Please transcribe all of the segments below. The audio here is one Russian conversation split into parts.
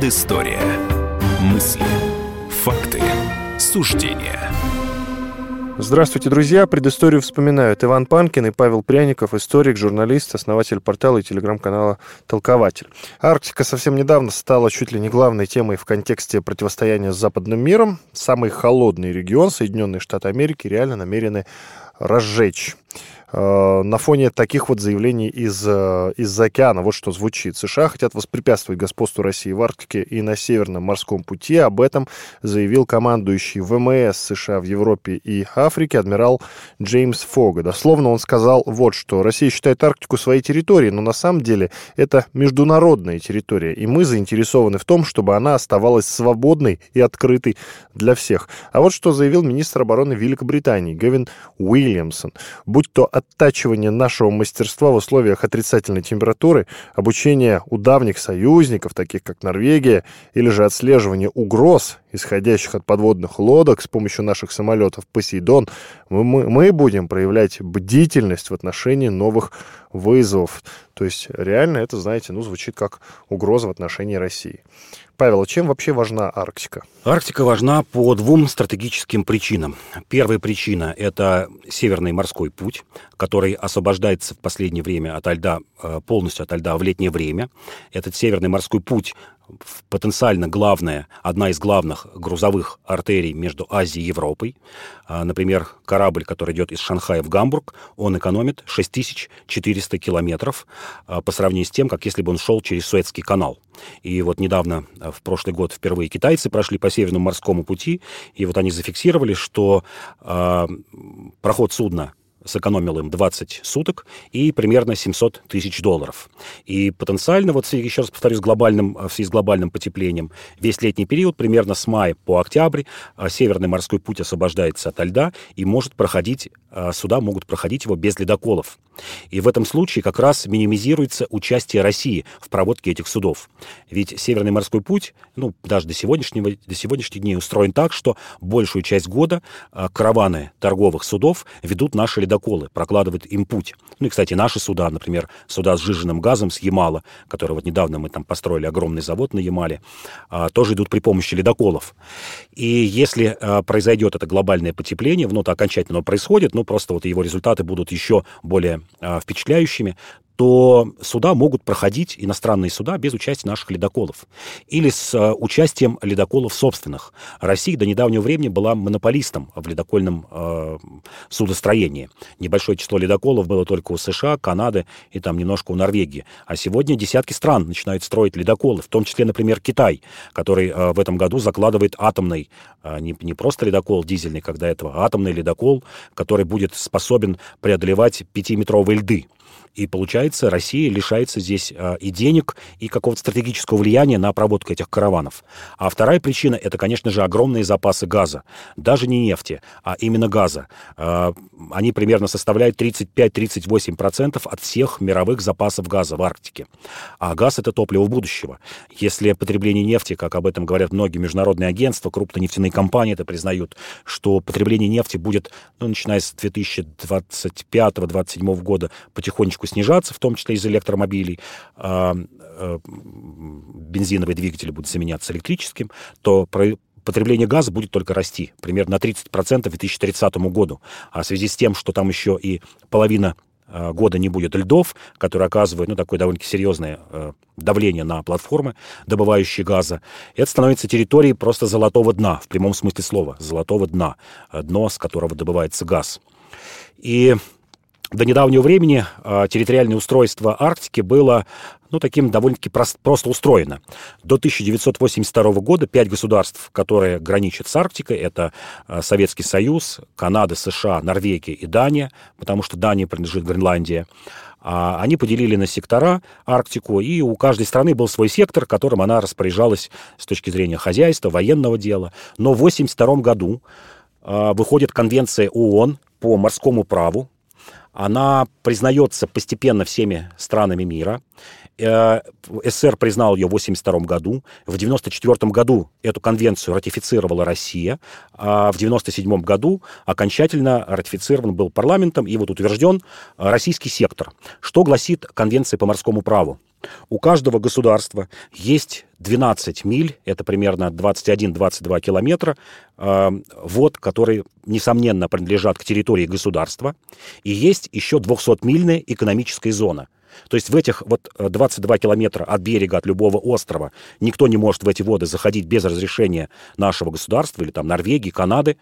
Предыстория. Мысли, факты, суждения. Здравствуйте, друзья. Предысторию вспоминают Иван Панкин и Павел Пряников, историк, журналист, основатель портала и телеграм-канала «Толкователь». Арктика совсем недавно стала чуть ли не главной темой в контексте противостояния с западным миром. Самый холодный регион, Соединенные Штаты Америки, реально намерены разжечь. Э, на фоне таких вот заявлений из, э, из океана. Вот что звучит. США хотят воспрепятствовать господству России в Арктике и на Северном морском пути. Об этом заявил командующий ВМС США в Европе и Африке адмирал Джеймс Фога. Дословно он сказал вот что. Россия считает Арктику своей территорией, но на самом деле это международная территория, и мы заинтересованы в том, чтобы она оставалась свободной и открытой для всех. А вот что заявил министр обороны Великобритании Гевин Уильямсон. Будь то оттачивание нашего мастерства в условиях отрицательной температуры, обучение у давних союзников, таких как Норвегия, или же отслеживание угроз, исходящих от подводных лодок с помощью наших самолетов «Посейдон», мы, мы будем проявлять бдительность в отношении новых вызовов. То есть реально это, знаете, ну, звучит как угроза в отношении России. Павел, чем вообще важна Арктика? Арктика важна по двум стратегическим причинам. Первая причина – это Северный морской путь, который освобождается в последнее время от льда, э, полностью от льда в летнее время. Этот Северный морской путь потенциально главная, одна из главных грузовых артерий между Азией и Европой. А, например, корабль, который идет из Шанхая в Гамбург, он экономит 6400 километров а, по сравнению с тем, как если бы он шел через Суэцкий канал. И вот недавно, а, в прошлый год, впервые китайцы прошли по Северному морскому пути, и вот они зафиксировали, что э, проход судна сэкономил им 20 суток и примерно 700 тысяч долларов. И потенциально, вот еще раз повторюсь, глобальным, в связи с глобальным потеплением, весь летний период, примерно с мая по октябрь, а, Северный морской путь освобождается от льда и может проходить, а, суда могут проходить его без ледоколов. И в этом случае как раз минимизируется участие России в проводке этих судов. Ведь Северный морской путь, ну, даже до сегодняшнего, до сегодняшних дней устроен так, что большую часть года караваны торговых судов ведут наши ледоколы, прокладывают им путь. Ну и, кстати, наши суда, например, суда с сжиженным газом с Ямала, который вот недавно мы там построили огромный завод на Ямале, а, тоже идут при помощи ледоколов. И если произойдет это глобальное потепление, ну, то окончательно оно происходит, ну, просто вот его результаты будут еще более а, впечатляющими, то суда могут проходить, иностранные суда, без участия наших ледоколов. Или с э, участием ледоколов собственных. Россия до недавнего времени была монополистом в ледокольном э, судостроении. Небольшое число ледоколов было только у США, Канады и там немножко у Норвегии. А сегодня десятки стран начинают строить ледоколы, в том числе, например, Китай, который э, в этом году закладывает атомный, э, не, не просто ледокол дизельный, до этого, а атомный ледокол, который будет способен преодолевать пятиметровые льды. И получается, Россия лишается здесь э, и денег, и какого-то стратегического влияния на проводку этих караванов. А вторая причина – это, конечно же, огромные запасы газа. Даже не нефти, а именно газа. Э, они примерно составляют 35-38% от всех мировых запасов газа в Арктике. А газ – это топливо будущего. Если потребление нефти, как об этом говорят многие международные агентства, крупные нефтяные компании это признают, что потребление нефти будет, ну, начиная с 2025-2027 года, потихонечку потихонечку снижаться, в том числе из электромобилей, а, а, бензиновые двигатели будут заменяться электрическим, то потребление газа будет только расти, примерно на 30% к 2030 году. А в связи с тем, что там еще и половина а, года не будет льдов, которые оказывают ну, такое довольно-таки серьезное давление на платформы, добывающие газа. Это становится территорией просто золотого дна, в прямом смысле слова, золотого дна, дно, с которого добывается газ. И до недавнего времени э, территориальное устройство Арктики было ну, таким довольно-таки прост, просто устроено. До 1982 года пять государств, которые граничат с Арктикой, это э, Советский Союз, Канада, США, Норвегия и Дания, потому что Дания принадлежит Гренландии, а они поделили на сектора Арктику, и у каждой страны был свой сектор, которым она распоряжалась с точки зрения хозяйства, военного дела. Но в 1982 году выходит конвенция ООН по морскому праву, она признается постепенно всеми странами мира. Э, СССР признал ее в 1982 году. В 1994 году эту конвенцию ратифицировала Россия. А в 1997 году окончательно ратифицирован был парламентом и вот утвержден российский сектор. Что гласит Конвенция по морскому праву? У каждого государства есть 12 миль, это примерно 21-22 километра, э, вод, которые, несомненно, принадлежат к территории государства, и есть еще 200-мильная экономическая зона – то есть в этих вот 22 километра от берега, от любого острова, никто не может в эти воды заходить без разрешения нашего государства или там Норвегии, Канады.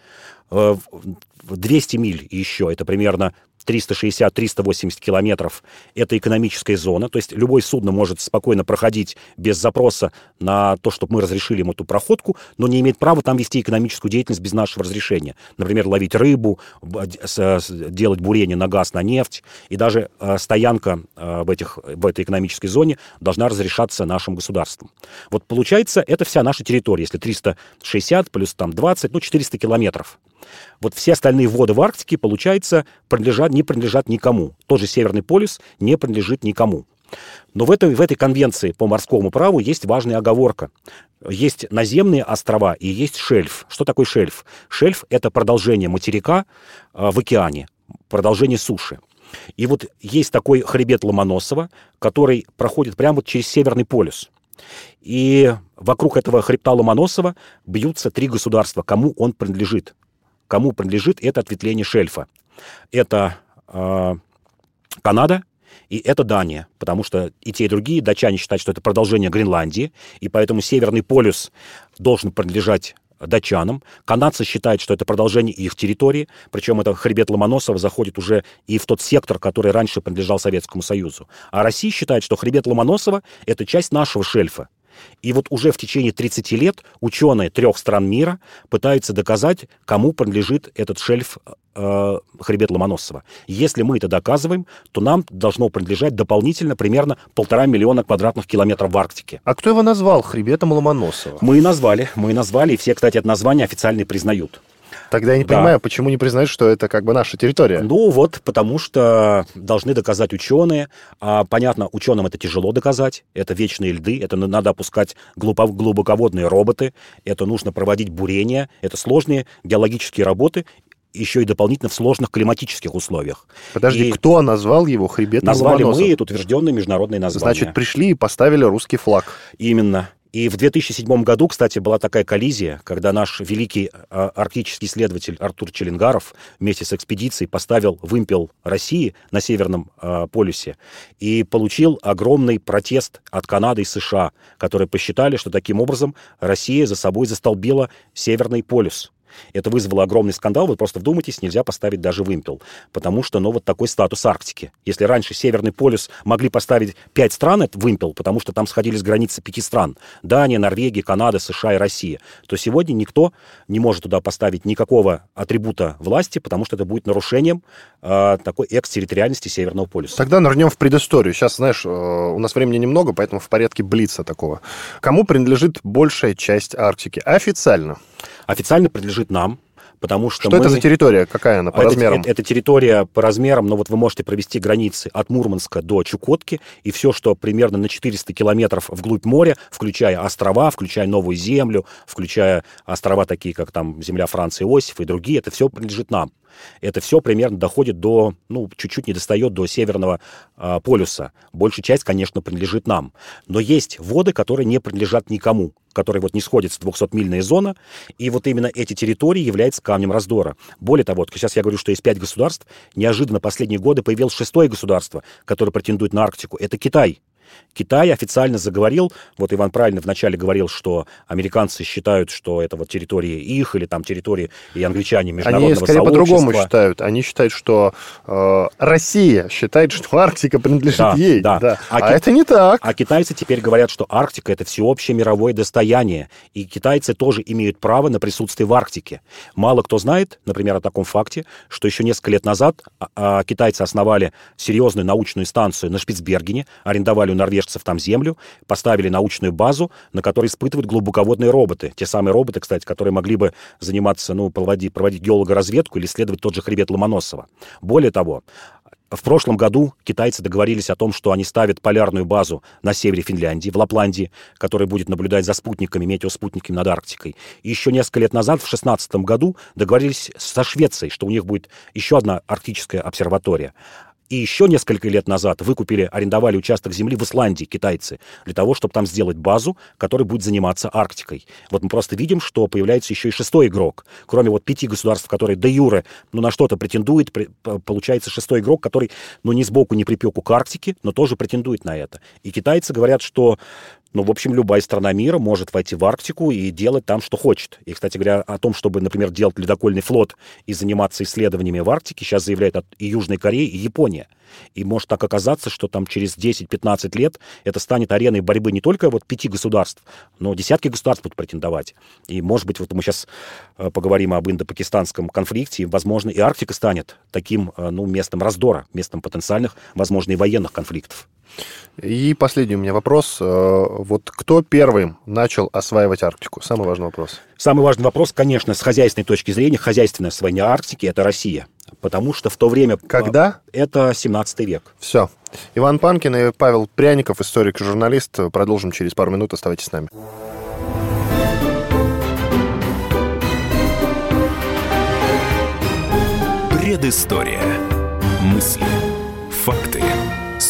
200 миль еще, это примерно 360-380 километров – это экономическая зона, то есть любое судно может спокойно проходить без запроса на то, чтобы мы разрешили ему эту проходку, но не имеет права там вести экономическую деятельность без нашего разрешения. Например, ловить рыбу, делать бурение на газ, на нефть, и даже э, стоянка э, в, этих, в этой экономической зоне должна разрешаться нашим государством. Вот получается, это вся наша территория, если 360 плюс там 20, ну 400 километров. Вот все остальные воды в Арктике, получается, принадлежат, не принадлежат никому. Тот же Северный полюс не принадлежит никому. Но в этой, в этой конвенции по морскому праву есть важная оговорка. Есть наземные острова и есть шельф. Что такое шельф? Шельф — это продолжение материка э, в океане, продолжение суши. И вот есть такой хребет Ломоносова, который проходит прямо вот через Северный полюс. И вокруг этого хребта Ломоносова бьются три государства, кому он принадлежит кому принадлежит это ответвление шельфа. Это э, Канада и это Дания, потому что и те, и другие датчане считают, что это продолжение Гренландии, и поэтому Северный полюс должен принадлежать датчанам. Канадцы считают, что это продолжение их территории, причем это хребет Ломоносова заходит уже и в тот сектор, который раньше принадлежал Советскому Союзу. А Россия считает, что хребет Ломоносова — это часть нашего шельфа, и вот уже в течение 30 лет ученые трех стран мира пытаются доказать, кому принадлежит этот шельф э, хребет Ломоносова. Если мы это доказываем, то нам должно принадлежать дополнительно примерно полтора миллиона квадратных километров в Арктике. А кто его назвал хребетом Ломоносова? Мы и назвали. Мы и назвали, и все, кстати, это название официально признают. Тогда я не да. понимаю, почему не признают, что это как бы наша территория. Ну вот, потому что должны доказать ученые. А, понятно, ученым это тяжело доказать. Это вечные льды, это надо опускать глубоководные роботы, это нужно проводить бурения, это сложные геологические работы, еще и дополнительно в сложных климатических условиях. Подожди, и кто назвал его хребетом Назвали Ломоносов? мы, это утвержденное международное название. Значит, пришли и поставили русский флаг. Именно. И в 2007 году, кстати, была такая коллизия, когда наш великий а, арктический исследователь Артур Челенгаров вместе с экспедицией поставил вымпел России на Северном э, полюсе и получил огромный протест от Канады и США, которые посчитали, что таким образом Россия за собой застолбила Северный полюс. Это вызвало огромный скандал. Вы просто вдумайтесь, нельзя поставить даже вымпел. Потому что, ну, вот такой статус Арктики. Если раньше Северный полюс могли поставить пять стран, это вымпел, потому что там сходились границы пяти стран. Дания, Норвегия, Канада, США и Россия. То сегодня никто не может туда поставить никакого атрибута власти, потому что это будет нарушением э, такой экстерриториальности Северного полюса. Тогда нырнем в предысторию. Сейчас, знаешь, э, у нас времени немного, поэтому в порядке блица такого. Кому принадлежит большая часть Арктики? Официально официально принадлежит нам, потому что Что мы... это за территория? Какая она по это, размерам? Это, это территория по размерам, но вот вы можете провести границы от Мурманска до Чукотки, и все, что примерно на 400 километров вглубь моря, включая острова, включая Новую Землю, включая острова такие, как там земля Франции Иосиф и другие, это все принадлежит нам. Это все примерно доходит до, ну, чуть-чуть не достает до Северного э, полюса. Большая часть, конечно, принадлежит нам. Но есть воды, которые не принадлежат никому которые вот не сходятся 200-мильная зона, и вот именно эти территории являются камнем раздора. Более того, вот сейчас я говорю, что есть пять государств, неожиданно последние годы появилось шестое государство, которое претендует на Арктику. Это Китай. Китай официально заговорил, вот Иван правильно вначале говорил, что американцы считают, что это вот территория их или там территория и англичане международного Они скорее по-другому считают. Они считают, что э, Россия считает, что Арктика принадлежит да, ей. Да. Да. А, а ки... это не так. А китайцы теперь говорят, что Арктика это всеобщее мировое достояние, и китайцы тоже имеют право на присутствие в Арктике. Мало кто знает, например, о таком факте, что еще несколько лет назад а, а, китайцы основали серьезную научную станцию на Шпицбергене, арендовали норвежцев там землю, поставили научную базу, на которой испытывают глубоководные роботы. Те самые роботы, кстати, которые могли бы заниматься, ну, проводить, проводить геологоразведку или исследовать тот же хребет Ломоносова. Более того, в прошлом году китайцы договорились о том, что они ставят полярную базу на севере Финляндии, в Лапландии, которая будет наблюдать за спутниками, метеоспутниками над Арктикой. И еще несколько лет назад, в 2016 году, договорились со Швецией, что у них будет еще одна арктическая обсерватория. И еще несколько лет назад выкупили, арендовали участок земли в Исландии китайцы для того, чтобы там сделать базу, которая будет заниматься Арктикой. Вот мы просто видим, что появляется еще и шестой игрок. Кроме вот пяти государств, которые до юре ну, на что-то претендует, при, получается шестой игрок, который ну, ни сбоку, ни припеку к Арктике, но тоже претендует на это. И китайцы говорят, что ну, в общем, любая страна мира может войти в Арктику и делать там, что хочет. И, кстати говоря, о том, чтобы, например, делать ледокольный флот и заниматься исследованиями в Арктике, сейчас заявляют и Южная Корея, и Япония. И может так оказаться, что там через 10-15 лет это станет ареной борьбы не только вот пяти государств, но десятки государств будут претендовать. И, может быть, вот мы сейчас э, поговорим об индо-пакистанском конфликте, и, возможно, и Арктика станет таким, э, ну, местом раздора, местом потенциальных, возможно, и военных конфликтов. И последний у меня вопрос. Э, вот кто первым начал осваивать Арктику? Самый важный вопрос. Самый важный вопрос, конечно, с хозяйственной точки зрения, хозяйственное освоение Арктики – это Россия. Потому что в то время... Когда? Это 17 век. Все. Иван Панкин и Павел Пряников, историк и журналист. Продолжим через пару минут. Оставайтесь с нами. Предыстория. Мысли.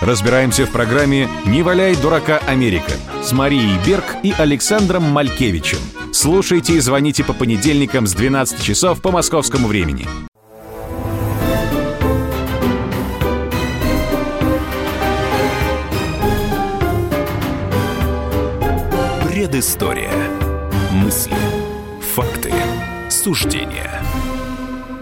Разбираемся в программе «Не валяй дурака Америка» с Марией Берг и Александром Малькевичем. Слушайте и звоните по понедельникам с 12 часов по московскому времени. Предыстория. Мысли. Факты. Суждения.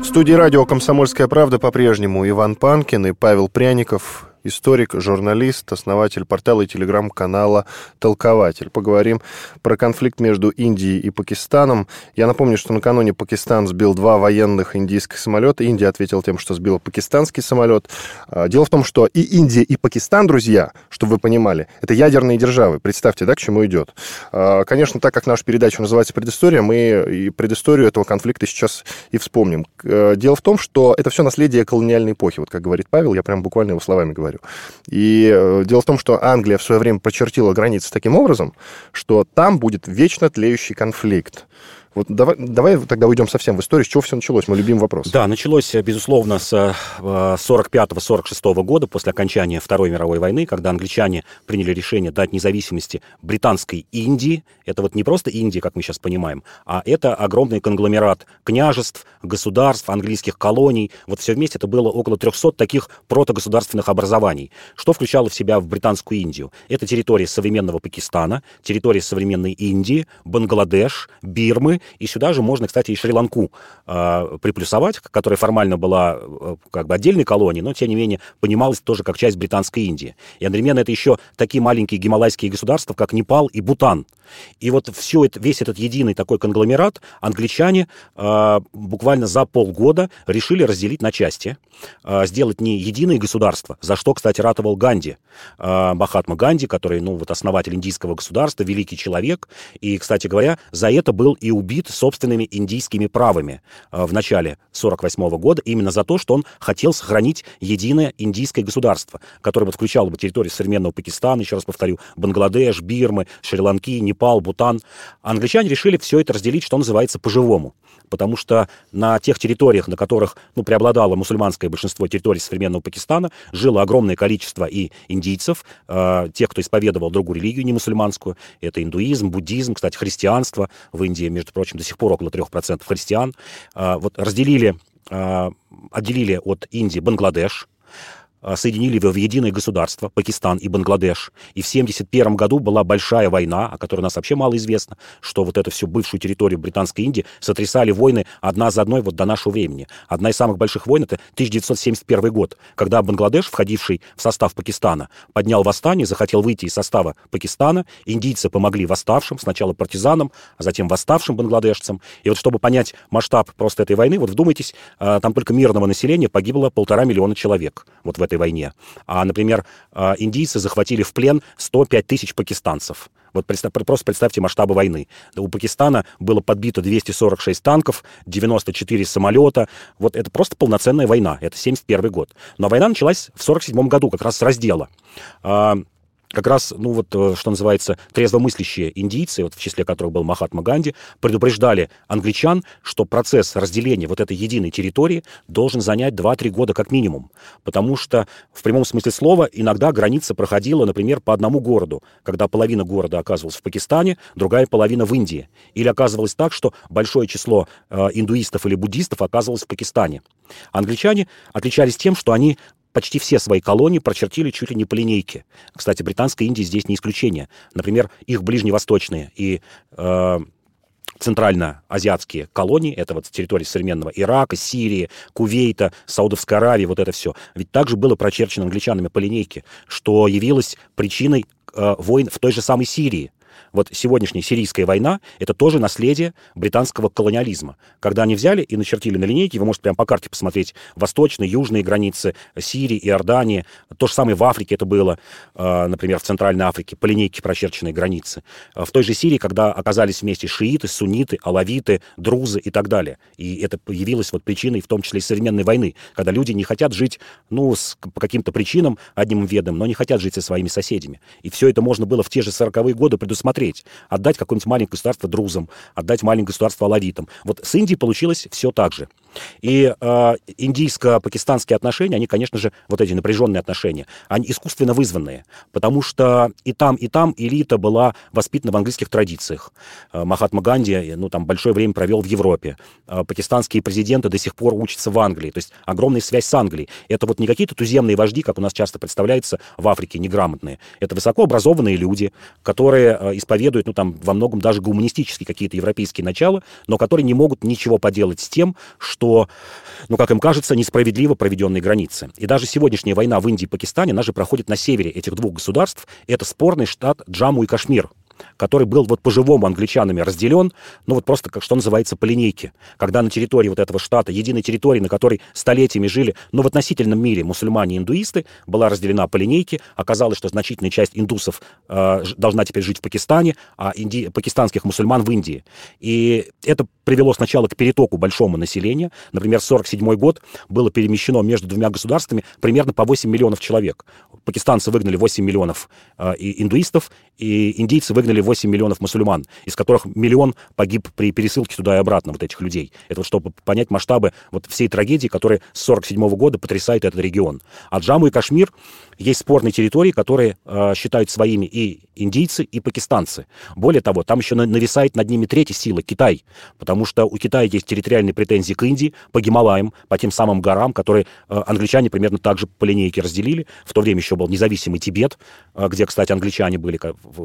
В студии радио «Комсомольская правда» по-прежнему Иван Панкин и Павел Пряников историк, журналист, основатель портала и телеграм-канала «Толкователь». Поговорим про конфликт между Индией и Пакистаном. Я напомню, что накануне Пакистан сбил два военных индийских самолета. Индия ответила тем, что сбила пакистанский самолет. А, дело в том, что и Индия, и Пакистан, друзья, чтобы вы понимали, это ядерные державы. Представьте, да, к чему идет. А, конечно, так как наша передача называется «Предыстория», мы и предысторию этого конфликта сейчас и вспомним. Дело в том, что это все наследие колониальной эпохи. Вот как говорит Павел, я прям буквально его словами говорю говорю. И э, дело в том, что Англия в свое время прочертила границы таким образом, что там будет вечно тлеющий конфликт. Вот давай, давай тогда уйдем совсем в историю. С чего все началось? Мой любимый вопрос. Да, началось, безусловно, с 45-46 э, года, после окончания Второй мировой войны, когда англичане приняли решение дать независимости британской Индии. Это вот не просто Индия, как мы сейчас понимаем, а это огромный конгломерат княжеств, государств, английских колоний. Вот все вместе это было около 300 таких протогосударственных образований. Что включало в себя в британскую Индию? Это территория современного Пакистана, территория современной Индии, Бангладеш, Бирмы, и сюда же можно, кстати, и Шри-Ланку э, приплюсовать, которая формально была э, как бы отдельной колонией, но, тем не менее, понималась тоже как часть Британской Индии. И одновременно это еще такие маленькие гималайские государства, как Непал и Бутан. И вот все это, весь этот единый такой конгломерат англичане э, буквально за полгода решили разделить на части, э, сделать не единое государство, за что, кстати, ратовал Ганди, э, Махатма Ганди, который, ну, вот основатель индийского государства, великий человек, и, кстати говоря, за это был и убит собственными индийскими правами э, в начале 48 года, именно за то, что он хотел сохранить единое индийское государство, которое включало бы территорию современного Пакистана, еще раз повторю, Бангладеш, Бирмы, Шри-Ланки, Непал, Бутан. Англичане решили все это разделить, что называется, по-живому. Потому что на тех территориях, на которых ну, преобладало мусульманское большинство территорий современного Пакистана, жило огромное количество и индийцев, э, тех, кто исповедовал другую религию, не мусульманскую. Это индуизм, буддизм, кстати, христианство. В Индии, между прочим, до сих пор около 3% христиан. Э, вот разделили, э, отделили от Индии Бангладеш, а, соединили его в единое государство, Пакистан и Бангладеш. И в 1971 году была большая война, о которой нас вообще мало известно, что вот эту всю бывшую территорию Британской Индии сотрясали войны одна за одной вот до нашего времени. Одна из самых больших войн — это 1971 год, когда Бангладеш, входивший в состав Пакистана, поднял восстание, захотел выйти из состава Пакистана. Индийцы помогли восставшим, сначала партизанам, а затем восставшим бангладешцам. И вот чтобы понять масштаб просто этой войны, вот вдумайтесь, а, там только мирного населения погибло полтора миллиона человек вот в этой войне. А, например, э, индийцы захватили в плен 105 тысяч пакистанцев. Вот представь, просто представьте масштабы войны. У Пакистана было подбито 246 танков, 94 самолета. Вот это просто полноценная война. Это 71 год. Но война началась в 47 году, как раз с раздела. Как раз, ну вот, э, что называется, трезвомыслящие индийцы, вот в числе которых был Махатма Ганди, предупреждали англичан, что процесс разделения вот этой единой территории должен занять 2-3 года как минимум. Потому что, в прямом смысле слова, иногда граница проходила, например, по одному городу, когда половина города оказывалась в Пакистане, другая половина в Индии. Или оказывалось так, что большое число э, индуистов или буддистов оказывалось в Пакистане. Англичане отличались тем, что они почти все свои колонии прочертили чуть ли не по линейке. Кстати, Британская Индия здесь не исключение. Например, их ближневосточные и э, центральноазиатские колонии, это вот территории современного Ирака, Сирии, Кувейта, Саудовской Аравии, вот это все, ведь также было прочерчено англичанами по линейке, что явилось причиной э, войн в той же самой Сирии. Вот сегодняшняя сирийская война — это тоже наследие британского колониализма. Когда они взяли и начертили на линейке, вы можете прямо по карте посмотреть восточные, южные границы Сирии, Иордании. То же самое в Африке это было, а, например, в Центральной Африке, по линейке прочерченные границы. А в той же Сирии, когда оказались вместе шииты, сунниты, алавиты, друзы и так далее. И это явилось вот причиной, в том числе и современной войны, когда люди не хотят жить, ну, с, по каким-то причинам одним ведом, но не хотят жить со своими соседями. И все это можно было в те же 40-е годы предусмотреть посмотреть, отдать какое-нибудь маленькое государство друзам, отдать маленькое государство алавитам. Вот с Индией получилось все так же. И э, индийско-пакистанские отношения, они, конечно же, вот эти напряженные отношения, они искусственно вызванные, потому что и там, и там элита была воспитана в английских традициях. Э, Махатма Ганди, ну, там, большое время провел в Европе. Э, пакистанские президенты до сих пор учатся в Англии, то есть огромная связь с Англией. Это вот не какие-то туземные вожди, как у нас часто представляется в Африке, неграмотные. Это высокообразованные люди, которые э, исповедуют, ну, там, во многом даже гуманистические какие-то европейские начала, но которые не могут ничего поделать с тем, что что, ну, как им кажется, несправедливо проведенные границы. И даже сегодняшняя война в Индии и Пакистане, она же проходит на севере этих двух государств. Это спорный штат Джамму и Кашмир который был вот по-живому англичанами разделен, ну вот просто, как что называется, по линейке. Когда на территории вот этого штата, единой территории, на которой столетиями жили, ну в относительном мире мусульмане и индуисты, была разделена по линейке. Оказалось, что значительная часть индусов э, должна теперь жить в Пакистане, а инди... пакистанских мусульман в Индии. И это привело сначала к перетоку большому населения. Например, 1947 год было перемещено между двумя государствами примерно по 8 миллионов человек. Пакистанцы выгнали 8 миллионов э, индуистов, и индийцы выгнали 8 миллионов мусульман, из которых миллион погиб при пересылке туда и обратно вот этих людей. Это вот чтобы понять масштабы вот всей трагедии, которая с 47 года потрясает этот регион. А Джамму и Кашмир есть спорные территории, которые э, считают своими и индийцы, и пакистанцы. Более того, там еще нависает над ними третья сила, Китай, потому что у Китая есть территориальные претензии к Индии, по Гималаям, по тем самым горам, которые э, англичане примерно так же по линейке разделили. В то время еще был независимый Тибет, э, где, кстати, англичане были,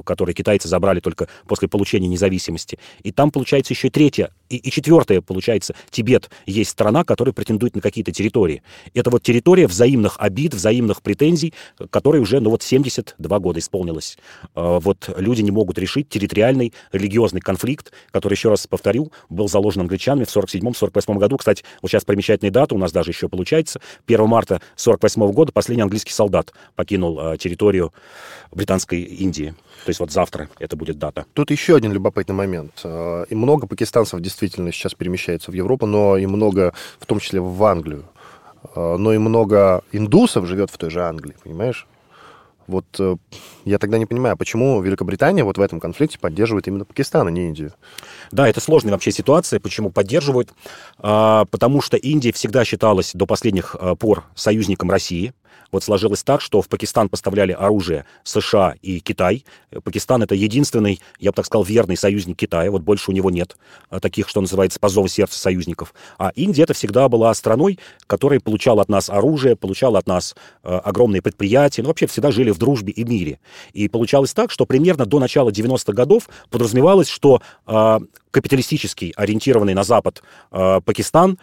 которые китайцы забрали только после получения независимости. И там, получается, еще третья, и, и четвертая, получается, Тибет есть страна, которая претендует на какие-то территории. Это вот территория взаимных обид, взаимных претензий, которой уже, ну вот, 72 года исполнилось. Э, вот люди не могут решить территориальный религиозный конфликт, который, еще раз повторю, был заложен англичанами в 47-48 году. Кстати, вот сейчас примечательная дата у нас даже еще получается. 1 марта 48 года последний английский солдат покинул э, территорию британской Индии. То есть вот завтра это будет дата. Тут еще один любопытный момент. Э, и много пакистанцев действительно сейчас перемещается в Европу, но и много, в том числе в Англию. Э, но и много индусов живет в той же Англии, понимаешь? Вот э, я тогда не понимаю, почему Великобритания вот в этом конфликте поддерживает именно Пакистан, а не Индию. Да, это сложная вообще ситуация. Почему поддерживают? А, потому что Индия всегда считалась до последних пор союзником России. Вот сложилось так, что в Пакистан поставляли оружие США и Китай. Пакистан это единственный, я бы так сказал, верный союзник Китая. Вот больше у него нет а, таких, что называется, по зову сердца союзников. А Индия это всегда была страной, которая получала от нас оружие, получала от нас э, огромные предприятия. Ну, вообще всегда жили в дружбе и мире. И получалось так, что примерно до начала 90-х годов подразумевалось, что э, капиталистический, ориентированный на Запад э, Пакистан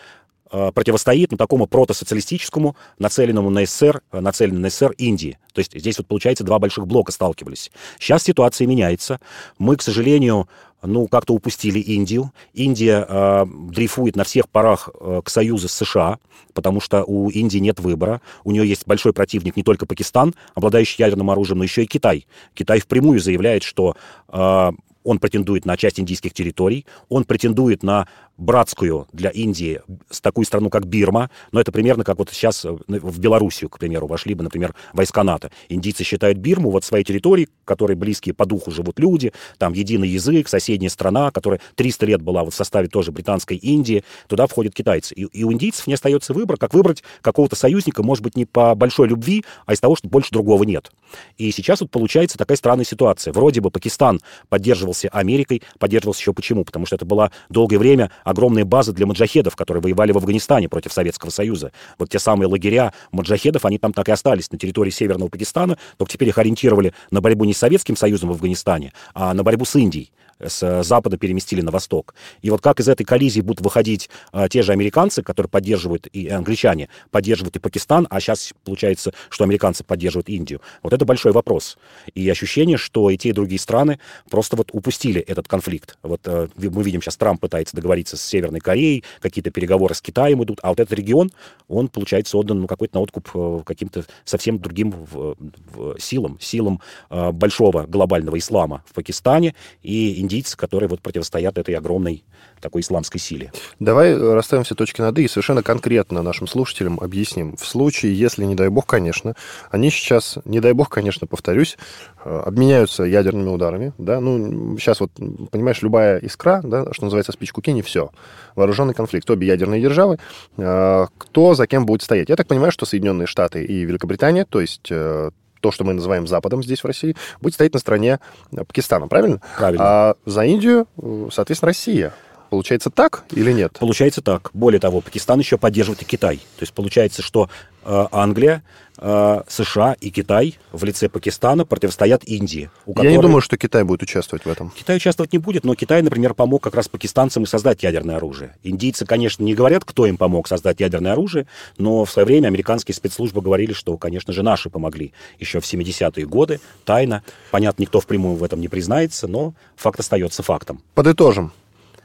противостоит ну, такому протосоциалистическому, нацеленному на СССР, э, нацеленному на СССР Индии. То есть здесь вот, получается, два больших блока сталкивались. Сейчас ситуация меняется. Мы, к сожалению, ну, как-то упустили Индию. Индия э, дрейфует на всех парах э, к союзу с США, потому что у Индии нет выбора. У нее есть большой противник не только Пакистан, обладающий ядерным оружием, но еще и Китай. Китай впрямую заявляет, что э, он претендует на часть индийских территорий, он претендует на братскую для Индии с такую страну, как Бирма, но это примерно как вот сейчас э, в Белоруссию, к примеру, вошли бы, например, войска НАТО. Индийцы считают Бирму вот своей территорией, которой близкие по духу живут люди, там единый язык, соседняя страна, которая 300 лет была вот в составе тоже британской Индии, туда входят китайцы. И, и у индийцев не остается выбора, как выбрать какого-то союзника, может быть, не по большой любви, а из того, что больше другого нет. И сейчас вот получается такая странная ситуация. Вроде бы Пакистан поддерживался Америкой, поддерживался еще почему? Потому что это была долгое время огромные базы для маджахедов, которые воевали в Афганистане против Советского Союза. Вот те самые лагеря маджахедов, они там так и остались на территории Северного Пакистана, только теперь их ориентировали на борьбу не с Советским Союзом в Афганистане, а на борьбу с Индией с запада переместили на восток. И вот как из этой коллизии будут выходить а, те же американцы, которые поддерживают, и англичане поддерживают и Пакистан, а сейчас получается, что американцы поддерживают Индию. Вот это большой вопрос. И ощущение, что и те, и другие страны просто вот упустили этот конфликт. Вот а, мы видим, сейчас Трамп пытается договориться с Северной Кореей, какие-то переговоры с Китаем идут, а вот этот регион, он, получается, отдан ну, какой-то на откуп э, каким-то совсем другим в, в силам, силам э, большого глобального ислама в Пакистане и индийцы, которые вот противостоят этой огромной такой исламской силе. Давай расставим все точки над «и» и совершенно конкретно нашим слушателям объясним. В случае, если, не дай бог, конечно, они сейчас, не дай бог, конечно, повторюсь, э, обменяются ядерными ударами, да, ну, сейчас вот, понимаешь, любая искра, да, что называется, спичку кинь, и все. Вооруженный конфликт, обе ядерные державы, э, кто за кем будет стоять. Я так понимаю, что Соединенные Штаты и Великобритания, то есть э, то, что мы называем Западом здесь, в России, будет стоять на стороне Пакистана, правильно? Правильно. А за Индию, соответственно, Россия. Получается так или нет? Получается так. Более того, Пакистан еще поддерживает и Китай. То есть получается, что э, Англия, э, США и Китай в лице Пакистана противостоят Индии. У которой... Я не думаю, что Китай будет участвовать в этом. Китай участвовать не будет, но Китай, например, помог как раз пакистанцам и создать ядерное оружие. Индийцы, конечно, не говорят, кто им помог создать ядерное оружие, но в свое время американские спецслужбы говорили, что, конечно же, наши помогли еще в 70-е годы, тайно. Понятно, никто впрямую в этом не признается, но факт остается фактом. Подытожим.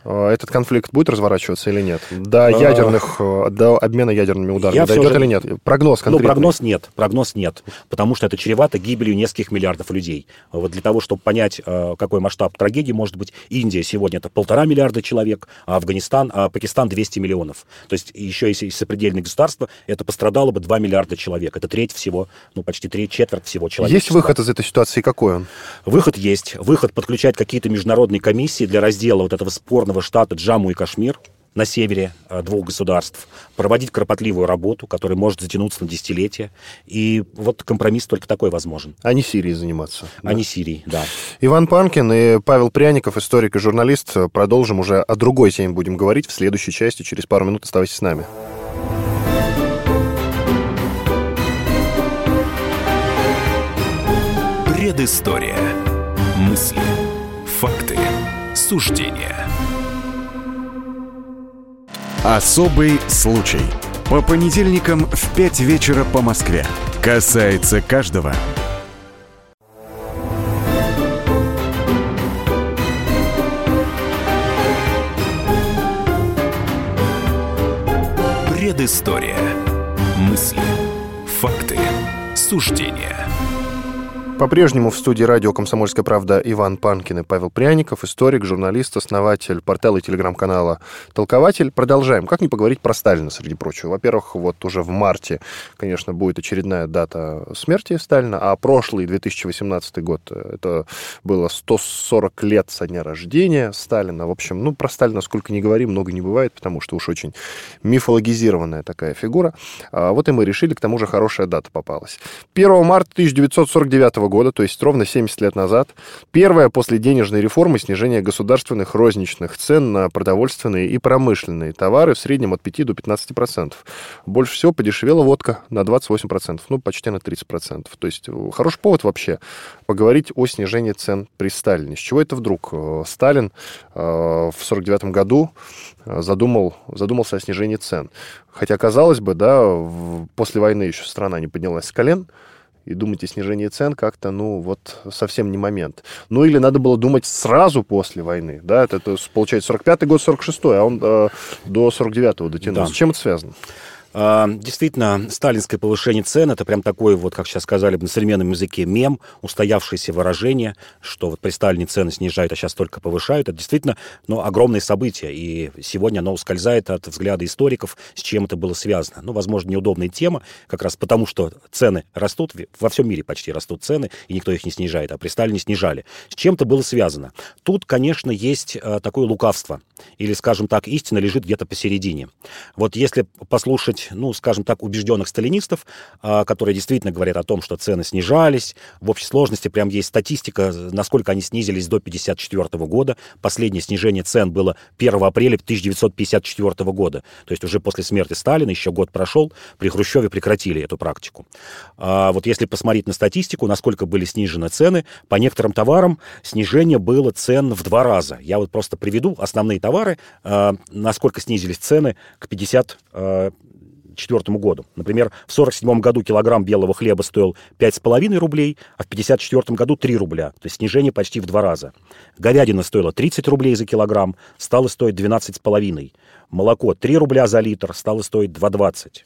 А, этот конфликт будет разворачиваться или нет? До а. ядерных, э, до обмена ядерными ударами Я дойдет же... или нет? Прогноз конкретный. Ну, прогноз нет, прогноз нет, потому что это чревато гибелью нескольких миллиардов людей. Вот для того, чтобы понять, э, какой масштаб трагедии может быть, Индия сегодня это полтора миллиарда человек, а Афганистан, а Пакистан 200 миллионов. То есть еще если сопредельное государство, это пострадало бы 2 миллиарда человек. Это треть всего, ну, почти треть, четверть всего человека. Есть выход из этой ситуации, какой он? Выход есть. Выход подключать какие-то международные комиссии для раздела вот этого спорного южного штата Джамму и Кашмир на севере э, двух государств, проводить кропотливую работу, которая может затянуться на десятилетия. И вот компромисс только такой возможен. А не Сирией заниматься. А да? не Сирией, да. Иван Панкин и Павел Пряников, историк и журналист. Продолжим уже о другой теме будем говорить в следующей части. Через пару минут оставайтесь с нами. Предыстория. Мысли. Факты. Суждения. Особый случай. По понедельникам в 5 вечера по Москве. Касается каждого. Предыстория. Мысли. Факты. Суждения. По-прежнему в студии радио «Комсомольская правда» Иван Панкин и Павел Пряников, историк, журналист, основатель портала и телеграм-канала «Толкователь». Продолжаем. Как не поговорить про Сталина, среди прочего? Во-первых, вот уже в марте, конечно, будет очередная дата смерти Сталина, а прошлый 2018 год, это было 140 лет со дня рождения Сталина. В общем, ну, про Сталина сколько ни говори, много не бывает, потому что уж очень мифологизированная такая фигура. А вот и мы решили, к тому же хорошая дата попалась. 1 марта 1949 года, то есть ровно 70 лет назад, первое после денежной реформы снижение государственных розничных цен на продовольственные и промышленные товары в среднем от 5 до 15%. Больше всего подешевела водка на 28%, ну, почти на 30%. То есть э, хороший повод вообще поговорить о снижении цен при Сталине. С чего это вдруг? Э, Сталин э, в 49 году задумал, задумался о снижении цен. Хотя, казалось бы, да, после войны еще страна не поднялась с колен, и думать о снижении цен как-то, ну, вот совсем не момент. Ну, или надо было думать сразу после войны, да, это, это получается 45-й год, 46-й, а он э, до 49-го дотянулся. Да. С чем это связано? А, действительно, сталинское повышение цен – это прям такой, вот, как сейчас сказали на современном языке, мем, устоявшееся выражение, что вот при Сталине цены снижают, а сейчас только повышают. Это действительно ну, огромное событие, и сегодня оно ускользает от взгляда историков, с чем это было связано. Ну, возможно, неудобная тема, как раз потому, что цены растут, во всем мире почти растут цены, и никто их не снижает, а при Сталине снижали. С чем это было связано? Тут, конечно, есть а, такое лукавство, или, скажем так, истина лежит где-то посередине. Вот если послушать ну, скажем так, убежденных сталинистов, а, которые действительно говорят о том, что цены снижались. В общей сложности прям есть статистика, насколько они снизились до 1954 года. Последнее снижение цен было 1 апреля 1954 года. То есть уже после смерти Сталина, еще год прошел, при Хрущеве прекратили эту практику. А вот если посмотреть на статистику, насколько были снижены цены, по некоторым товарам снижение было цен в два раза. Я вот просто приведу основные товары, а, насколько снизились цены к 50 1954 году. Например, в 1947 году килограмм белого хлеба стоил 5,5 рублей, а в 1954 году 3 рубля, то есть снижение почти в два раза. Говядина стоила 30 рублей за килограмм, стала стоить 12,5. Молоко 3 рубля за литр, стало стоить 2,20.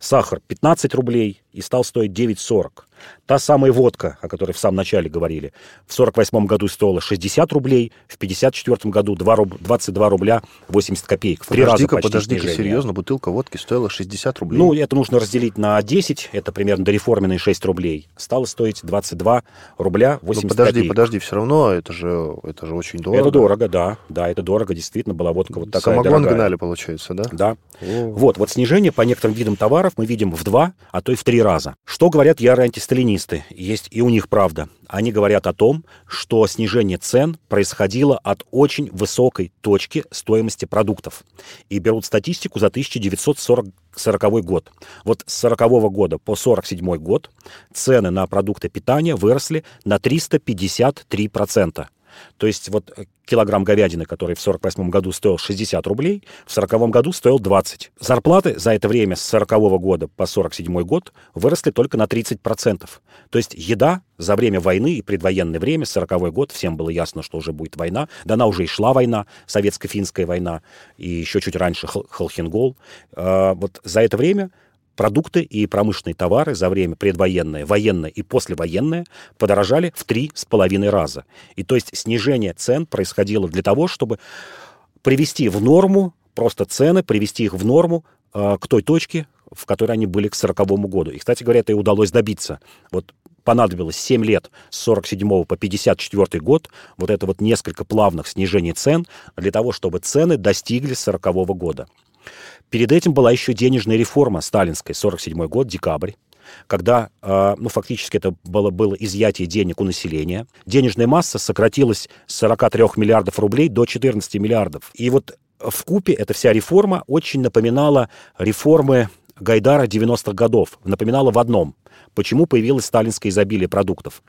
Сахар 15 рублей и стал стоить 9,40. Та самая водка, о которой в самом начале говорили, в 48 году стоила 60 рублей, в 54 году 2 руб... 22 рубля 80 копеек. В три раза почти подожди серьезно, бутылка водки стоила 60 рублей? Ну, это нужно разделить на 10, это примерно дореформенные 6 рублей. Стало стоить 22 рубля 80 ну, подожди, копеек. подожди, все равно это же, это же очень дорого. Это дорого, да. Да, это дорого, действительно, была водка вот такая Самогон дорогая. гнали, получается, да? Да. О. Вот, вот снижение по некоторым видам товаров мы видим в два, а то и в три раза. Что говорят ярые антисталинисты? есть и у них правда. Они говорят о том, что снижение цен происходило от очень высокой точки стоимости продуктов. И берут статистику за 1940 40 год. Вот с 40 года по 47 год цены на продукты питания выросли на 353%. То есть вот э, килограмм говядины, который в 48 году стоил 60 рублей, в 40 году стоил 20. Зарплаты за это время с 40 года по 47 год выросли только на 30%. То есть еда за время войны и предвоенное время, 40 год, всем было ясно, что уже будет война. Да она уже и шла война, советско-финская война, и еще чуть раньше Холхенгол. А, вот за это время продукты и промышленные товары за время предвоенное, военное и послевоенное подорожали в три с половиной раза. И то есть снижение цен происходило для того, чтобы привести в норму просто цены, привести их в норму э, к той точке, в которой они были к 40 году. И, кстати говоря, это и удалось добиться. Вот понадобилось 7 лет с 47 по 54 год, вот это вот несколько плавных снижений цен для того, чтобы цены достигли 40 года. Перед этим была еще денежная реформа сталинская, 47 год, декабрь когда, а, ну, фактически это было, было изъятие денег у населения. Денежная масса сократилась с 43 миллиардов рублей до 14 миллиардов. И вот в купе эта вся реформа очень напоминала реформы Гайдара 90-х годов. Напоминала в одном. Почему появилось сталинское изобилие продуктов?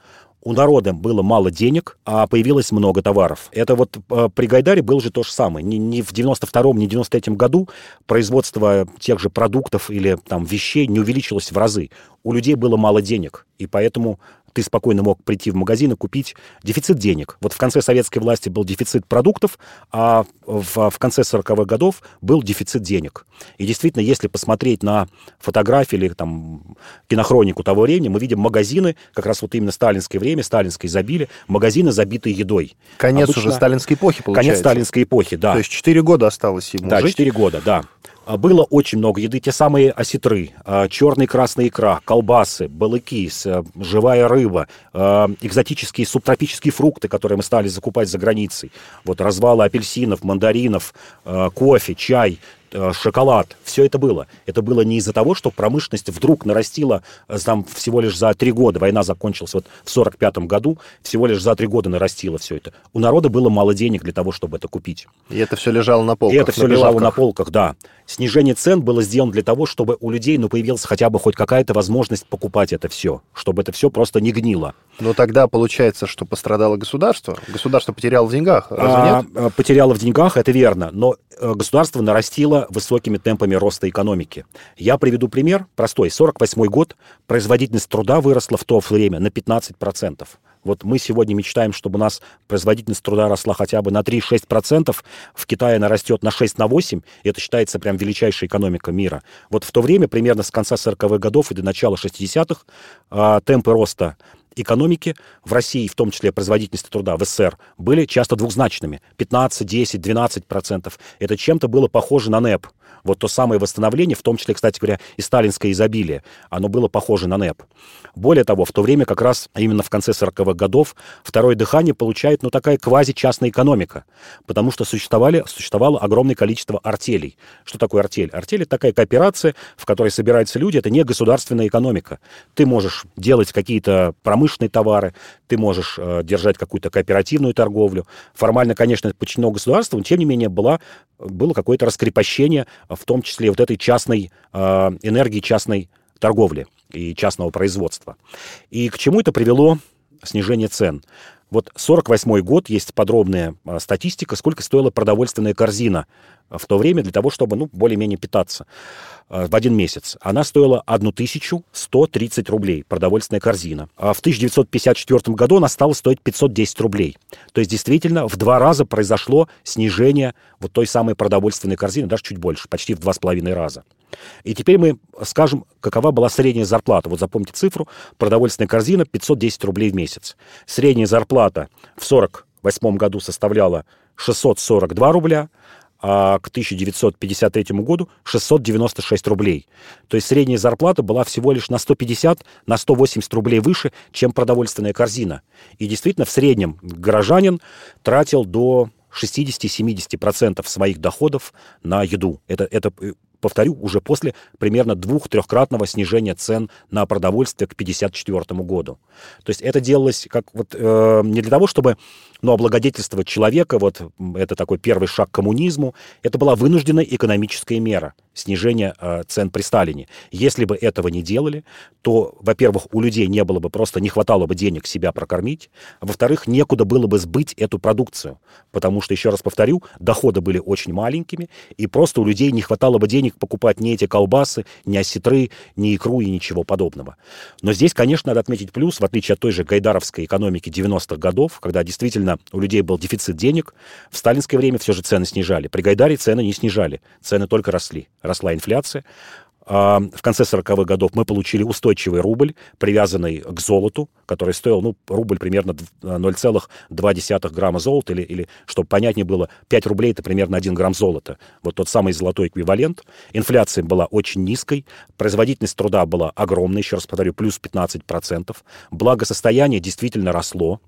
У народа было мало денег, а появилось много товаров. Это вот э, при Гайдаре было же то же самое. Ни, ни в 92-м, ни в 93-м году производство тех же продуктов или там вещей не увеличилось в разы. У людей было мало денег, и поэтому ты спокойно мог прийти в магазин и купить дефицит денег. Вот в конце советской власти был дефицит продуктов, а в, в конце 40-х годов был дефицит денег. И действительно, если посмотреть на фотографии или там кинохронику того времени, мы видим магазины, как раз вот именно сталинское время, сталинское изобилие, магазины, забитые едой. Конец Обычно... уже сталинской эпохи, получается. Конец сталинской эпохи, да. То есть 4 года осталось ему Да, жить? 4 года, да. А, было очень много еды, те самые осетры, а, черный красный икра, колбасы, балыки, э, живая рыба, а, экзотические субтропические фрукты, которые мы стали закупать за границей. Вот развалы апельсинов, мандаринов, кофе, чай, шоколад, все это было. Это было не из-за того, что промышленность вдруг нарастила э, там всего лишь за три года. Война закончилась вот в 45 году, всего лишь за три года нарастила все это. У народа было мало денег для того, чтобы это купить. И это все лежало на полках? И это все лежало на полках, да. Снижение цен было сделано для того, чтобы у людей ну, появилась хотя бы хоть какая-то возможность покупать это все, чтобы это все просто не гнило. Но тогда получается, что пострадало государство? Государство потеряло в деньгах, разве а, нет? Потеряло в деньгах, это верно. Но э, государство нарастило высокими темпами роста экономики. Я приведу пример простой. 48 год, производительность труда выросла в то время на 15%. Вот мы сегодня мечтаем, чтобы у нас производительность труда росла хотя бы на 3-6%, в Китае она растет на 6 на 8, и это считается прям величайшая экономика мира. Вот в то время, примерно с конца 40-х годов и до начала 60-х, а, темпы роста экономики в России, в том числе производительности труда в СССР, были часто двухзначными. 15, 10, 12 процентов. Это чем-то было похоже на НЭП. Вот то самое восстановление, в том числе, кстати говоря, и сталинское изобилие, оно было похоже на НЭП. Более того, в то время как раз именно в конце 40-х годов второе дыхание получает, ну, такая квази-частная экономика, потому что существовали, существовало огромное количество артелей. Что такое артель? Артель — это такая кооперация, в которой собираются люди, это не государственная экономика. Ты можешь делать какие-то промышленные товары, ты можешь э, держать какую-то кооперативную торговлю. Формально, конечно, это подчинено государству, но, тем не менее, была, было какое-то раскрепощение в том числе вот этой частной э, энергии, частной торговли и частного производства. И к чему это привело снижение цен? Вот 48 год, есть подробная э, статистика, сколько стоила продовольственная корзина в то время для того, чтобы ну, более-менее питаться э, в один месяц. Она стоила 1130 рублей, продовольственная корзина. А в 1954 году она стала стоить 510 рублей. То есть действительно в два раза произошло снижение вот той самой продовольственной корзины, даже чуть больше, почти в два с половиной раза. И теперь мы скажем, какова была средняя зарплата. Вот запомните цифру. Продовольственная корзина 510 рублей в месяц. Средняя зарплата в 1948 году составляла 642 рубля, а к 1953 году 696 рублей. То есть средняя зарплата была всего лишь на 150, на 180 рублей выше, чем продовольственная корзина. И действительно, в среднем горожанин тратил до 60-70% своих доходов на еду. Это, это э, повторю, уже после примерно двух-трехкратного снижения цен на продовольствие к 1954 году. То есть это делалось как вот э, не для того, чтобы ну, облагодетельствовать человека, вот это такой первый шаг к коммунизму, это была вынужденная экономическая мера снижения э, цен при Сталине. Если бы этого не делали, то, во-первых, у людей не было бы просто, не хватало бы денег себя прокормить, а во-вторых, некуда было бы сбыть эту продукцию, потому что, еще раз повторю, доходы были очень маленькими, и просто у людей не хватало бы денег покупать ни эти колбасы, ни осетры, ни икру и ничего подобного. Но здесь, конечно, надо отметить плюс, в отличие от той же гайдаровской экономики 90-х годов, когда действительно у людей был дефицит денег, в сталинское время все же цены снижали. При Гайдаре цены не снижали, цены только росли. Росла инфляция, а, в конце 40-х годов мы получили устойчивый рубль, привязанный к золоту, который стоил, ну, рубль примерно 0,2 грамма золота, или, или, чтобы понятнее было, 5 рублей — это примерно 1 грамм золота. Вот тот самый золотой эквивалент. Инфляция была очень низкой, производительность труда была огромной, еще раз повторю, плюс 15%. Благосостояние действительно росло,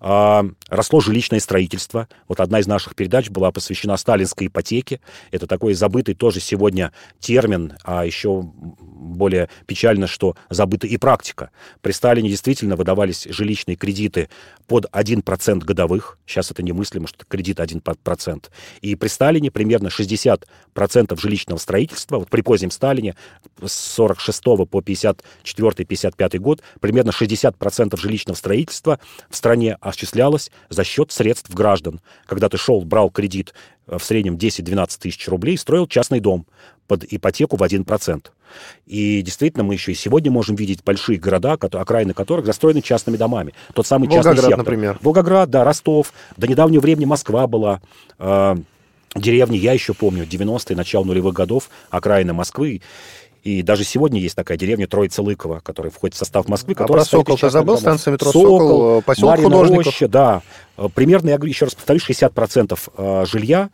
росло жилищное строительство. Вот одна из наших передач была посвящена сталинской ипотеке. Это такой забытый тоже сегодня термин, а еще более печально, что забыта и практика. При Сталине действительно выдавались жилищные кредиты под 1% годовых. Сейчас это немыслимо, что кредит 1%. И при Сталине примерно 60% жилищного строительства, вот при позднем Сталине с 46 по 54-55 год, примерно 60% жилищного строительства в стране осуществлялось за счет средств граждан. Когда ты шел, брал кредит э, в среднем 10-12 тысяч рублей, строил частный дом под ипотеку в 1%. И действительно, мы еще и сегодня можем видеть большие города, окраины которых застроены частными домами. Тот самый Волгоград, частный сектор. например. Волгоград, да, Ростов. До недавнего времени Москва была. Э, деревни, я еще помню, 90-е, начало нулевых годов, окраины Москвы. И даже сегодня есть такая деревня Троица-Лыкова, которая входит в состав Москвы. А про Сокол ты забыл? Домов. Станция метро Сокол, Сокол поселок Марина художников. Роща, да. Э, примерно, я еще раз повторю, 60% э, жилья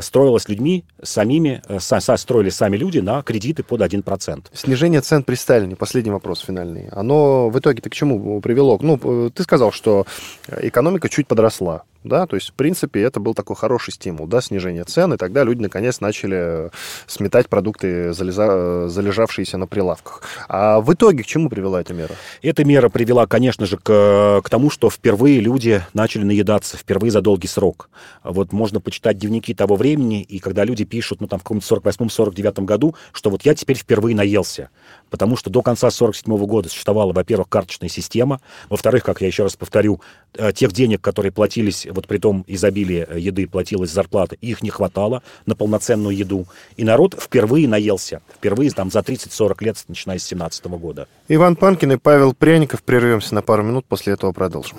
строилось людьми самими, э, са, строили сами люди на кредиты под 1%. Снижение цен при Сталине, последний вопрос финальный, оно в итоге-то к чему привело? Ну, ты сказал, что экономика чуть подросла да, то есть, в принципе, это был такой хороший стимул, да, снижение цен, и тогда люди, наконец, начали сметать продукты, залеза... залежавшиеся на прилавках. А в итоге к чему привела эта мера? Эта мера привела, конечно же, к, к тому, что впервые люди начали наедаться, впервые за долгий срок. Вот можно почитать дневники того времени, и когда люди пишут, ну, там, в каком-то 48-49 году, что вот я теперь впервые наелся, потому что до конца 47 года существовала, во-первых, карточная система, во-вторых, как я еще раз повторю, э, тех денег, которые платились вот при том изобилие еды платилась зарплата, их не хватало на полноценную еду. И народ впервые наелся. Впервые там за 30-40 лет, начиная с 17 года. Иван Панкин и Павел Пряников. Прервемся на пару минут, после этого продолжим.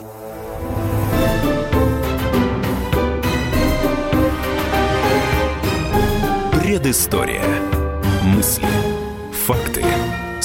Предыстория. Мысли. Факты.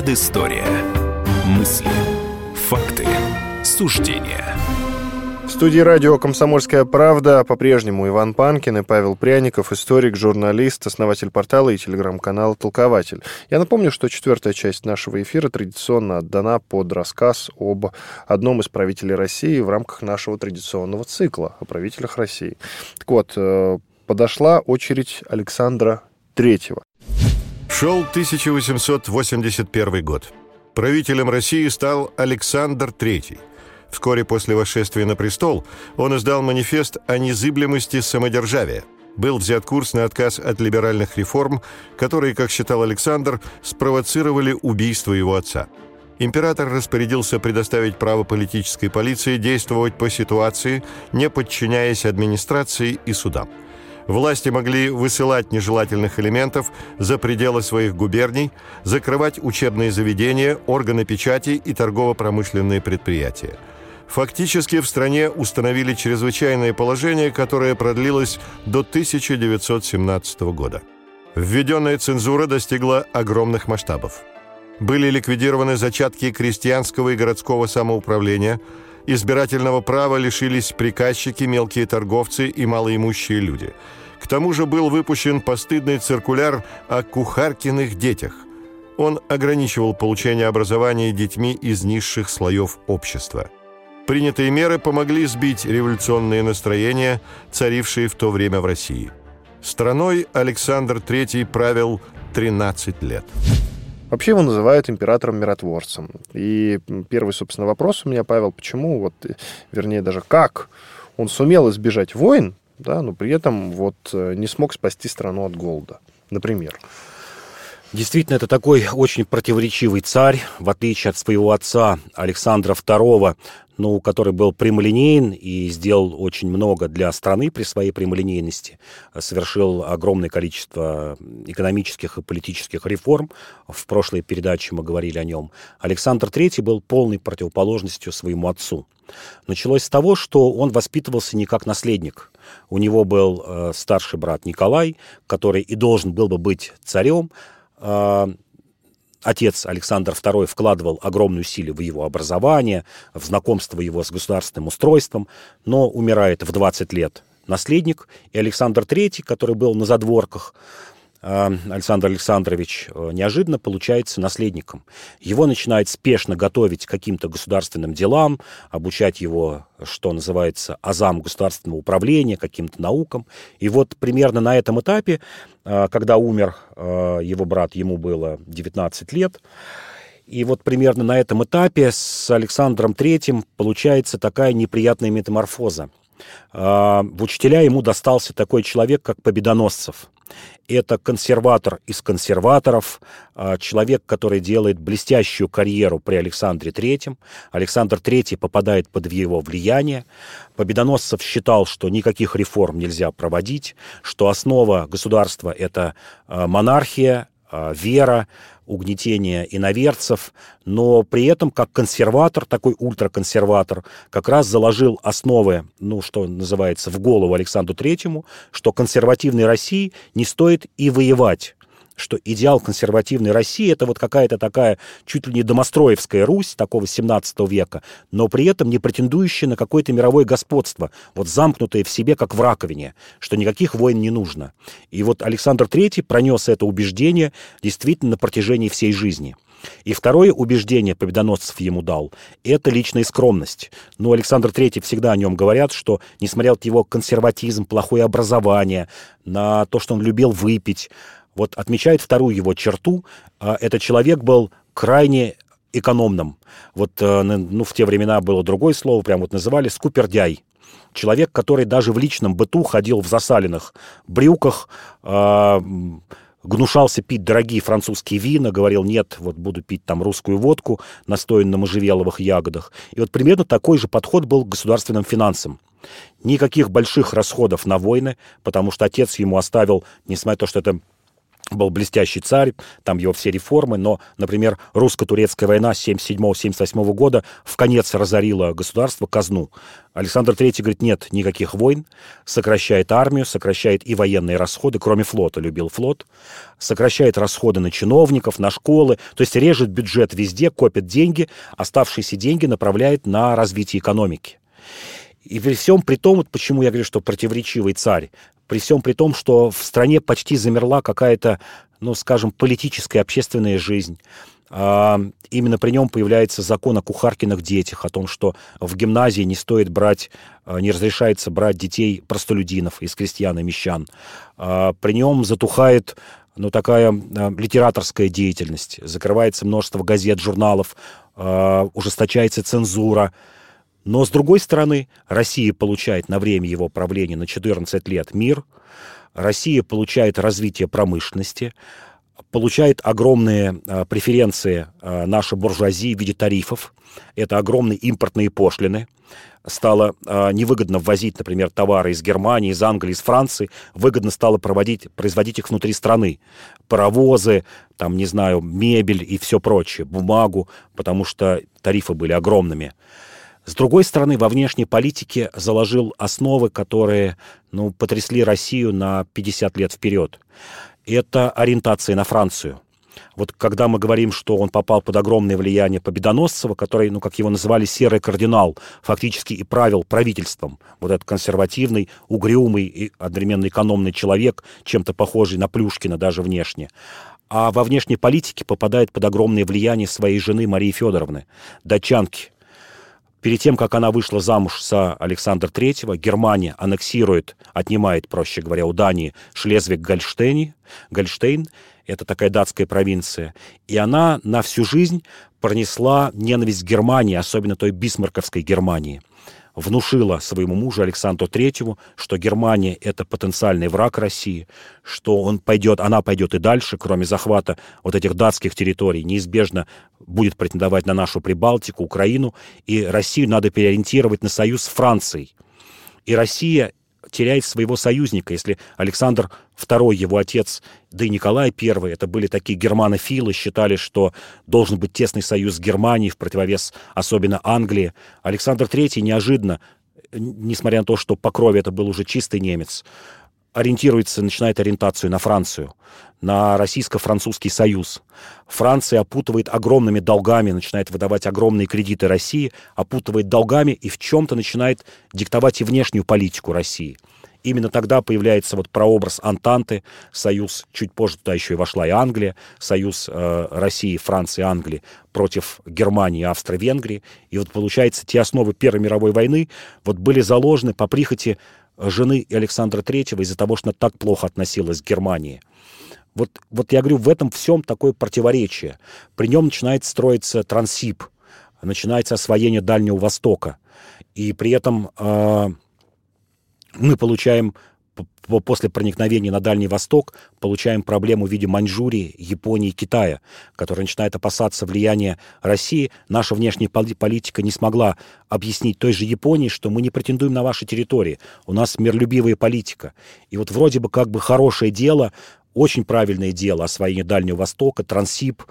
Предыстория. Мысли. Факты. Суждения. В студии радио «Комсомольская правда» по-прежнему Иван Панкин и Павел Пряников, историк, журналист, основатель портала и телеграм-канала «Толкователь». Я напомню, что четвертая часть нашего эфира традиционно отдана под рассказ об одном из правителей России в рамках нашего традиционного цикла о правителях России. Так вот, э, подошла очередь Александра Третьего. Шел 1881 год. Правителем России стал Александр III. Вскоре после восшествия на престол он издал манифест о незыблемости самодержавия. Был взят курс на отказ от либеральных реформ, которые, как считал Александр, спровоцировали убийство его отца. Император распорядился предоставить право политической полиции действовать по ситуации, не подчиняясь администрации и судам. Власти могли высылать нежелательных элементов за пределы своих губерний, закрывать учебные заведения, органы печати и торгово-промышленные предприятия. Фактически в стране установили чрезвычайное положение, которое продлилось до 1917 года. Введенная цензура достигла огромных масштабов. Были ликвидированы зачатки крестьянского и городского самоуправления, избирательного права лишились приказчики, мелкие торговцы и малоимущие люди – к тому же был выпущен постыдный циркуляр о кухаркиных детях. Он ограничивал получение образования детьми из низших слоев общества. Принятые меры помогли сбить революционные настроения, царившие в то время в России. Страной Александр III правил 13 лет. Вообще его называют императором-миротворцем. И первый, собственно, вопрос у меня, Павел, почему, вот, вернее, даже как он сумел избежать войн, да, но при этом вот э, не смог спасти страну от голода, например. Действительно, это такой очень противоречивый царь, в отличие от своего отца Александра II, ну, который был прямолинеен и сделал очень много для страны при своей прямолинейности, совершил огромное количество экономических и политических реформ. В прошлой передаче мы говорили о нем. Александр III был полной противоположностью своему отцу. Началось с того, что он воспитывался не как наследник. У него был э, старший брат Николай, который и должен был бы быть царем. Э, отец Александр II вкладывал огромную силу в его образование, в знакомство его с государственным устройством, но умирает в 20 лет наследник, и Александр III, который был на задворках, а, Александр Александрович э, неожиданно получается наследником. Его начинает спешно готовить к каким-то государственным делам, обучать его, что называется, азам государственного управления, каким-то наукам. И вот примерно на этом этапе, а, когда умер а, его брат, ему было 19 лет, и вот примерно на этом этапе с Александром Третьим получается такая неприятная метаморфоза. В учителя ему достался такой человек, как Победоносцев – это консерватор из консерваторов, а, человек, который делает блестящую карьеру при Александре Третьем. Александр Третий попадает под его влияние. Победоносцев считал, что никаких реформ нельзя проводить, что основа государства – это а, монархия, а, вера, угнетение иноверцев, но при этом как консерватор, такой ультраконсерватор, как раз заложил основы, ну, что называется, в голову Александру Третьему, что консервативной России не стоит и воевать, что идеал консервативной России это вот какая-то такая чуть ли не домостроевская Русь такого 17 века, но при этом не претендующая на какое-то мировое господство, вот замкнутое в себе, как в раковине, что никаких войн не нужно. И вот Александр III пронес это убеждение действительно на протяжении всей жизни. И второе убеждение победоносцев ему дал – это личная скромность. Ну, Александр III всегда о нем говорят, что, несмотря на его консерватизм, плохое образование, на то, что он любил выпить, вот отмечает вторую его черту. А, этот человек был крайне экономным. Вот э, ну, в те времена было другое слово, прям вот называли скупердяй. Человек, который даже в личном быту ходил в засаленных брюках, э, гнушался пить дорогие французские вина, говорил, нет, вот буду пить там русскую водку, настоянную на можжевеловых ягодах. И вот примерно такой же подход был к государственным финансам. Никаких больших расходов на войны, потому что отец ему оставил, несмотря на то, что это был блестящий царь, там его все реформы, но, например, русско-турецкая война 77-78 года в конец разорила государство, казну. Александр III говорит, нет никаких войн, сокращает армию, сокращает и военные расходы, кроме флота, любил флот, сокращает расходы на чиновников, на школы, то есть режет бюджет везде, копит деньги, оставшиеся деньги направляет на развитие экономики. И при всем при том, вот почему я говорю, что противоречивый царь, при всем при том, что в стране почти замерла какая-то, ну, скажем, политическая, общественная жизнь. А, именно при нем появляется закон о кухаркиных детях, о том, что в гимназии не стоит брать, а, не разрешается брать детей простолюдинов из крестьян и мещан. А, при нем затухает ну, такая литераторская деятельность, закрывается множество газет, журналов, ужесточается цензура, но, с другой стороны, Россия получает на время его правления на 14 лет мир, Россия получает развитие промышленности, получает огромные а, преференции а, наша буржуазии в виде тарифов. Это огромные импортные пошлины. Стало а, невыгодно ввозить, например, товары из Германии, из Англии, из Франции. Выгодно стало проводить, производить их внутри страны. Паровозы, там, не знаю, мебель и все прочее, бумагу, потому что тарифы были огромными. С другой стороны, во внешней политике заложил основы, которые ну, потрясли Россию на 50 лет вперед. Это ориентация на Францию. Вот когда мы говорим, что он попал под огромное влияние Победоносцева, который, ну, как его называли, серый кардинал, фактически и правил правительством. Вот этот консервативный, угрюмый и одновременно экономный человек, чем-то похожий на Плюшкина даже внешне. А во внешней политике попадает под огромное влияние своей жены Марии Федоровны, датчанки, Перед тем, как она вышла замуж за Александра III, Германия аннексирует, отнимает, проще говоря, у Дании Шлезвиг-Гольштейн. Гольштейн – это такая датская провинция. И она на всю жизнь пронесла ненависть Германии, особенно той бисмарковской Германии внушила своему мужу Александру Третьему, что Германия – это потенциальный враг России, что он пойдет, она пойдет и дальше, кроме захвата вот этих датских территорий, неизбежно будет претендовать на нашу Прибалтику, Украину, и Россию надо переориентировать на союз с Францией. И Россия теряет своего союзника. Если Александр II, его отец, да и Николай I, это были такие германофилы, считали, что должен быть тесный союз с Германией в противовес особенно Англии. Александр III неожиданно, несмотря на то, что по крови это был уже чистый немец, ориентируется, начинает ориентацию на Францию, на российско-французский союз. Франция опутывает огромными долгами, начинает выдавать огромные кредиты России, опутывает долгами и в чем-то начинает диктовать и внешнюю политику России. Именно тогда появляется вот прообраз Антанты, союз, чуть позже туда еще и вошла и Англия, союз э, России, Франции, Англии против Германии, Австро-Венгрии. И вот получается, те основы Первой мировой войны вот были заложены по прихоти жены Александра Третьего из-за того, что она так плохо относилась к Германии. Вот, вот я говорю, в этом всем такое противоречие. При нем начинает строиться трансип, начинается освоение Дальнего Востока. И при этом э, мы получаем после проникновения на Дальний Восток получаем проблему в виде Маньчжурии, Японии, Китая, которые начинают опасаться влияния России. Наша внешняя политика не смогла объяснить той же Японии, что мы не претендуем на ваши территории. У нас миролюбивая политика. И вот вроде бы как бы хорошее дело, очень правильное дело освоение Дальнего Востока, Трансип,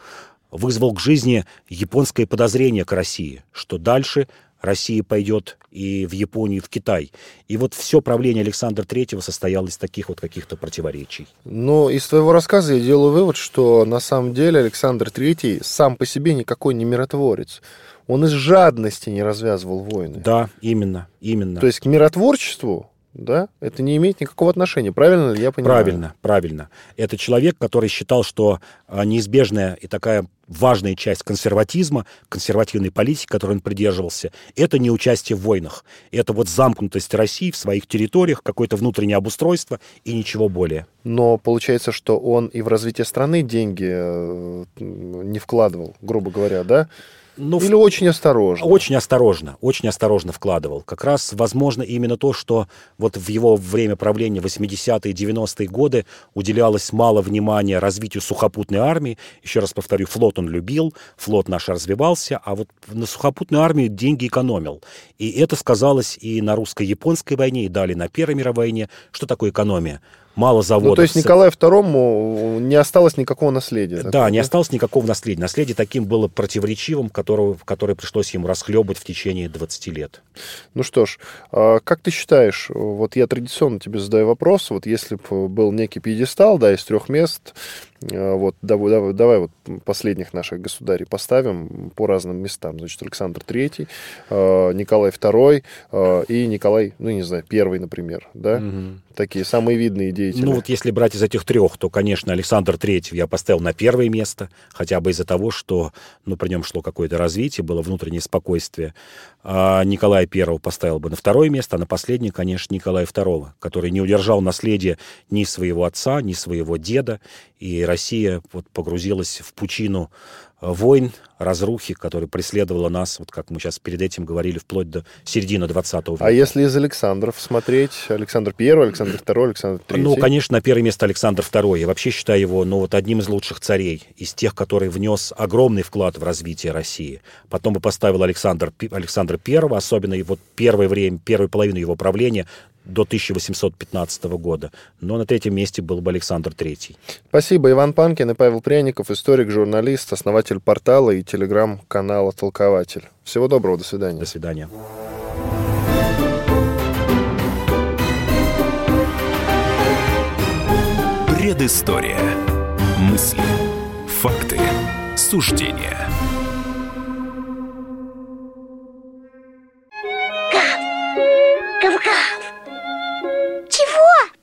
вызвал к жизни японское подозрение к России, что дальше Россия пойдет и в Японию, и в Китай. И вот все правление Александра Третьего состояло из таких вот каких-то противоречий. Ну, из твоего рассказа я делаю вывод, что на самом деле Александр Третий сам по себе никакой не миротворец. Он из жадности не развязывал войны. Да, именно, именно. То есть к миротворчеству да, это не имеет никакого отношения. Правильно ли я понимаю? Правильно, правильно. Это человек, который считал, что а, неизбежная и такая важная часть консерватизма, консервативной политики, которой он придерживался, это не участие в войнах. Это вот замкнутость России в своих территориях, какое-то внутреннее обустройство и ничего более. Но получается, что он и в развитие страны деньги э, не вкладывал, грубо говоря, да? Ну, Или очень осторожно? Очень осторожно, очень осторожно вкладывал. Как раз, возможно, именно то, что вот в его время правления 80-е, 90-е годы уделялось мало внимания развитию сухопутной армии. Еще раз повторю, флот он любил, флот наш развивался, а вот на сухопутную армию деньги экономил. И это сказалось и на русско-японской войне, и далее на Первой мировой войне. Что такое экономия? Мало заводов. Ну, то есть Николаю II не осталось никакого наследия. Да, такого, не осталось никакого наследия. Наследие таким было противоречивым, которого, которое пришлось ему расхлебать в течение 20 лет. Ну что ж, а как ты считаешь, вот я традиционно тебе задаю вопрос, вот если бы был некий пьедестал, да, из трех мест, вот, давай, давай, вот последних наших государей поставим по разным местам. Значит, Александр III, а, Николай II и Николай, ну, не знаю, первый, например, да? Угу. Такие самые видные деятели. Ну, вот если брать из этих трех, то, конечно, Александр III я поставил на первое место, хотя бы из-за того, что, ну, при нем шло какое-то развитие, было внутреннее спокойствие. А Николая I поставил бы на второе место, а на последнее, конечно, Николая II, который не удержал наследие ни своего отца, ни своего деда, и Россия вот погрузилась в пучину войн, разрухи, которая преследовала нас, вот как мы сейчас перед этим говорили, вплоть до середины 20 века. А если из Александров смотреть, Александр I, Александр II, Александр III? Ну, конечно, на первое место Александр II. Я вообще считаю его, ну, вот одним из лучших царей, из тех, который внес огромный вклад в развитие России. Потом бы поставил Александр, Александр I, особенно его первое время, первую половину его правления, до 1815 года. Но на третьем месте был бы Александр III. Спасибо. Иван Панкин и Павел Пряников, историк, журналист, основатель портала и телеграм-канала «Толкователь». Всего доброго. До свидания. До свидания. Предыстория. Мысли. Факты. Суждения.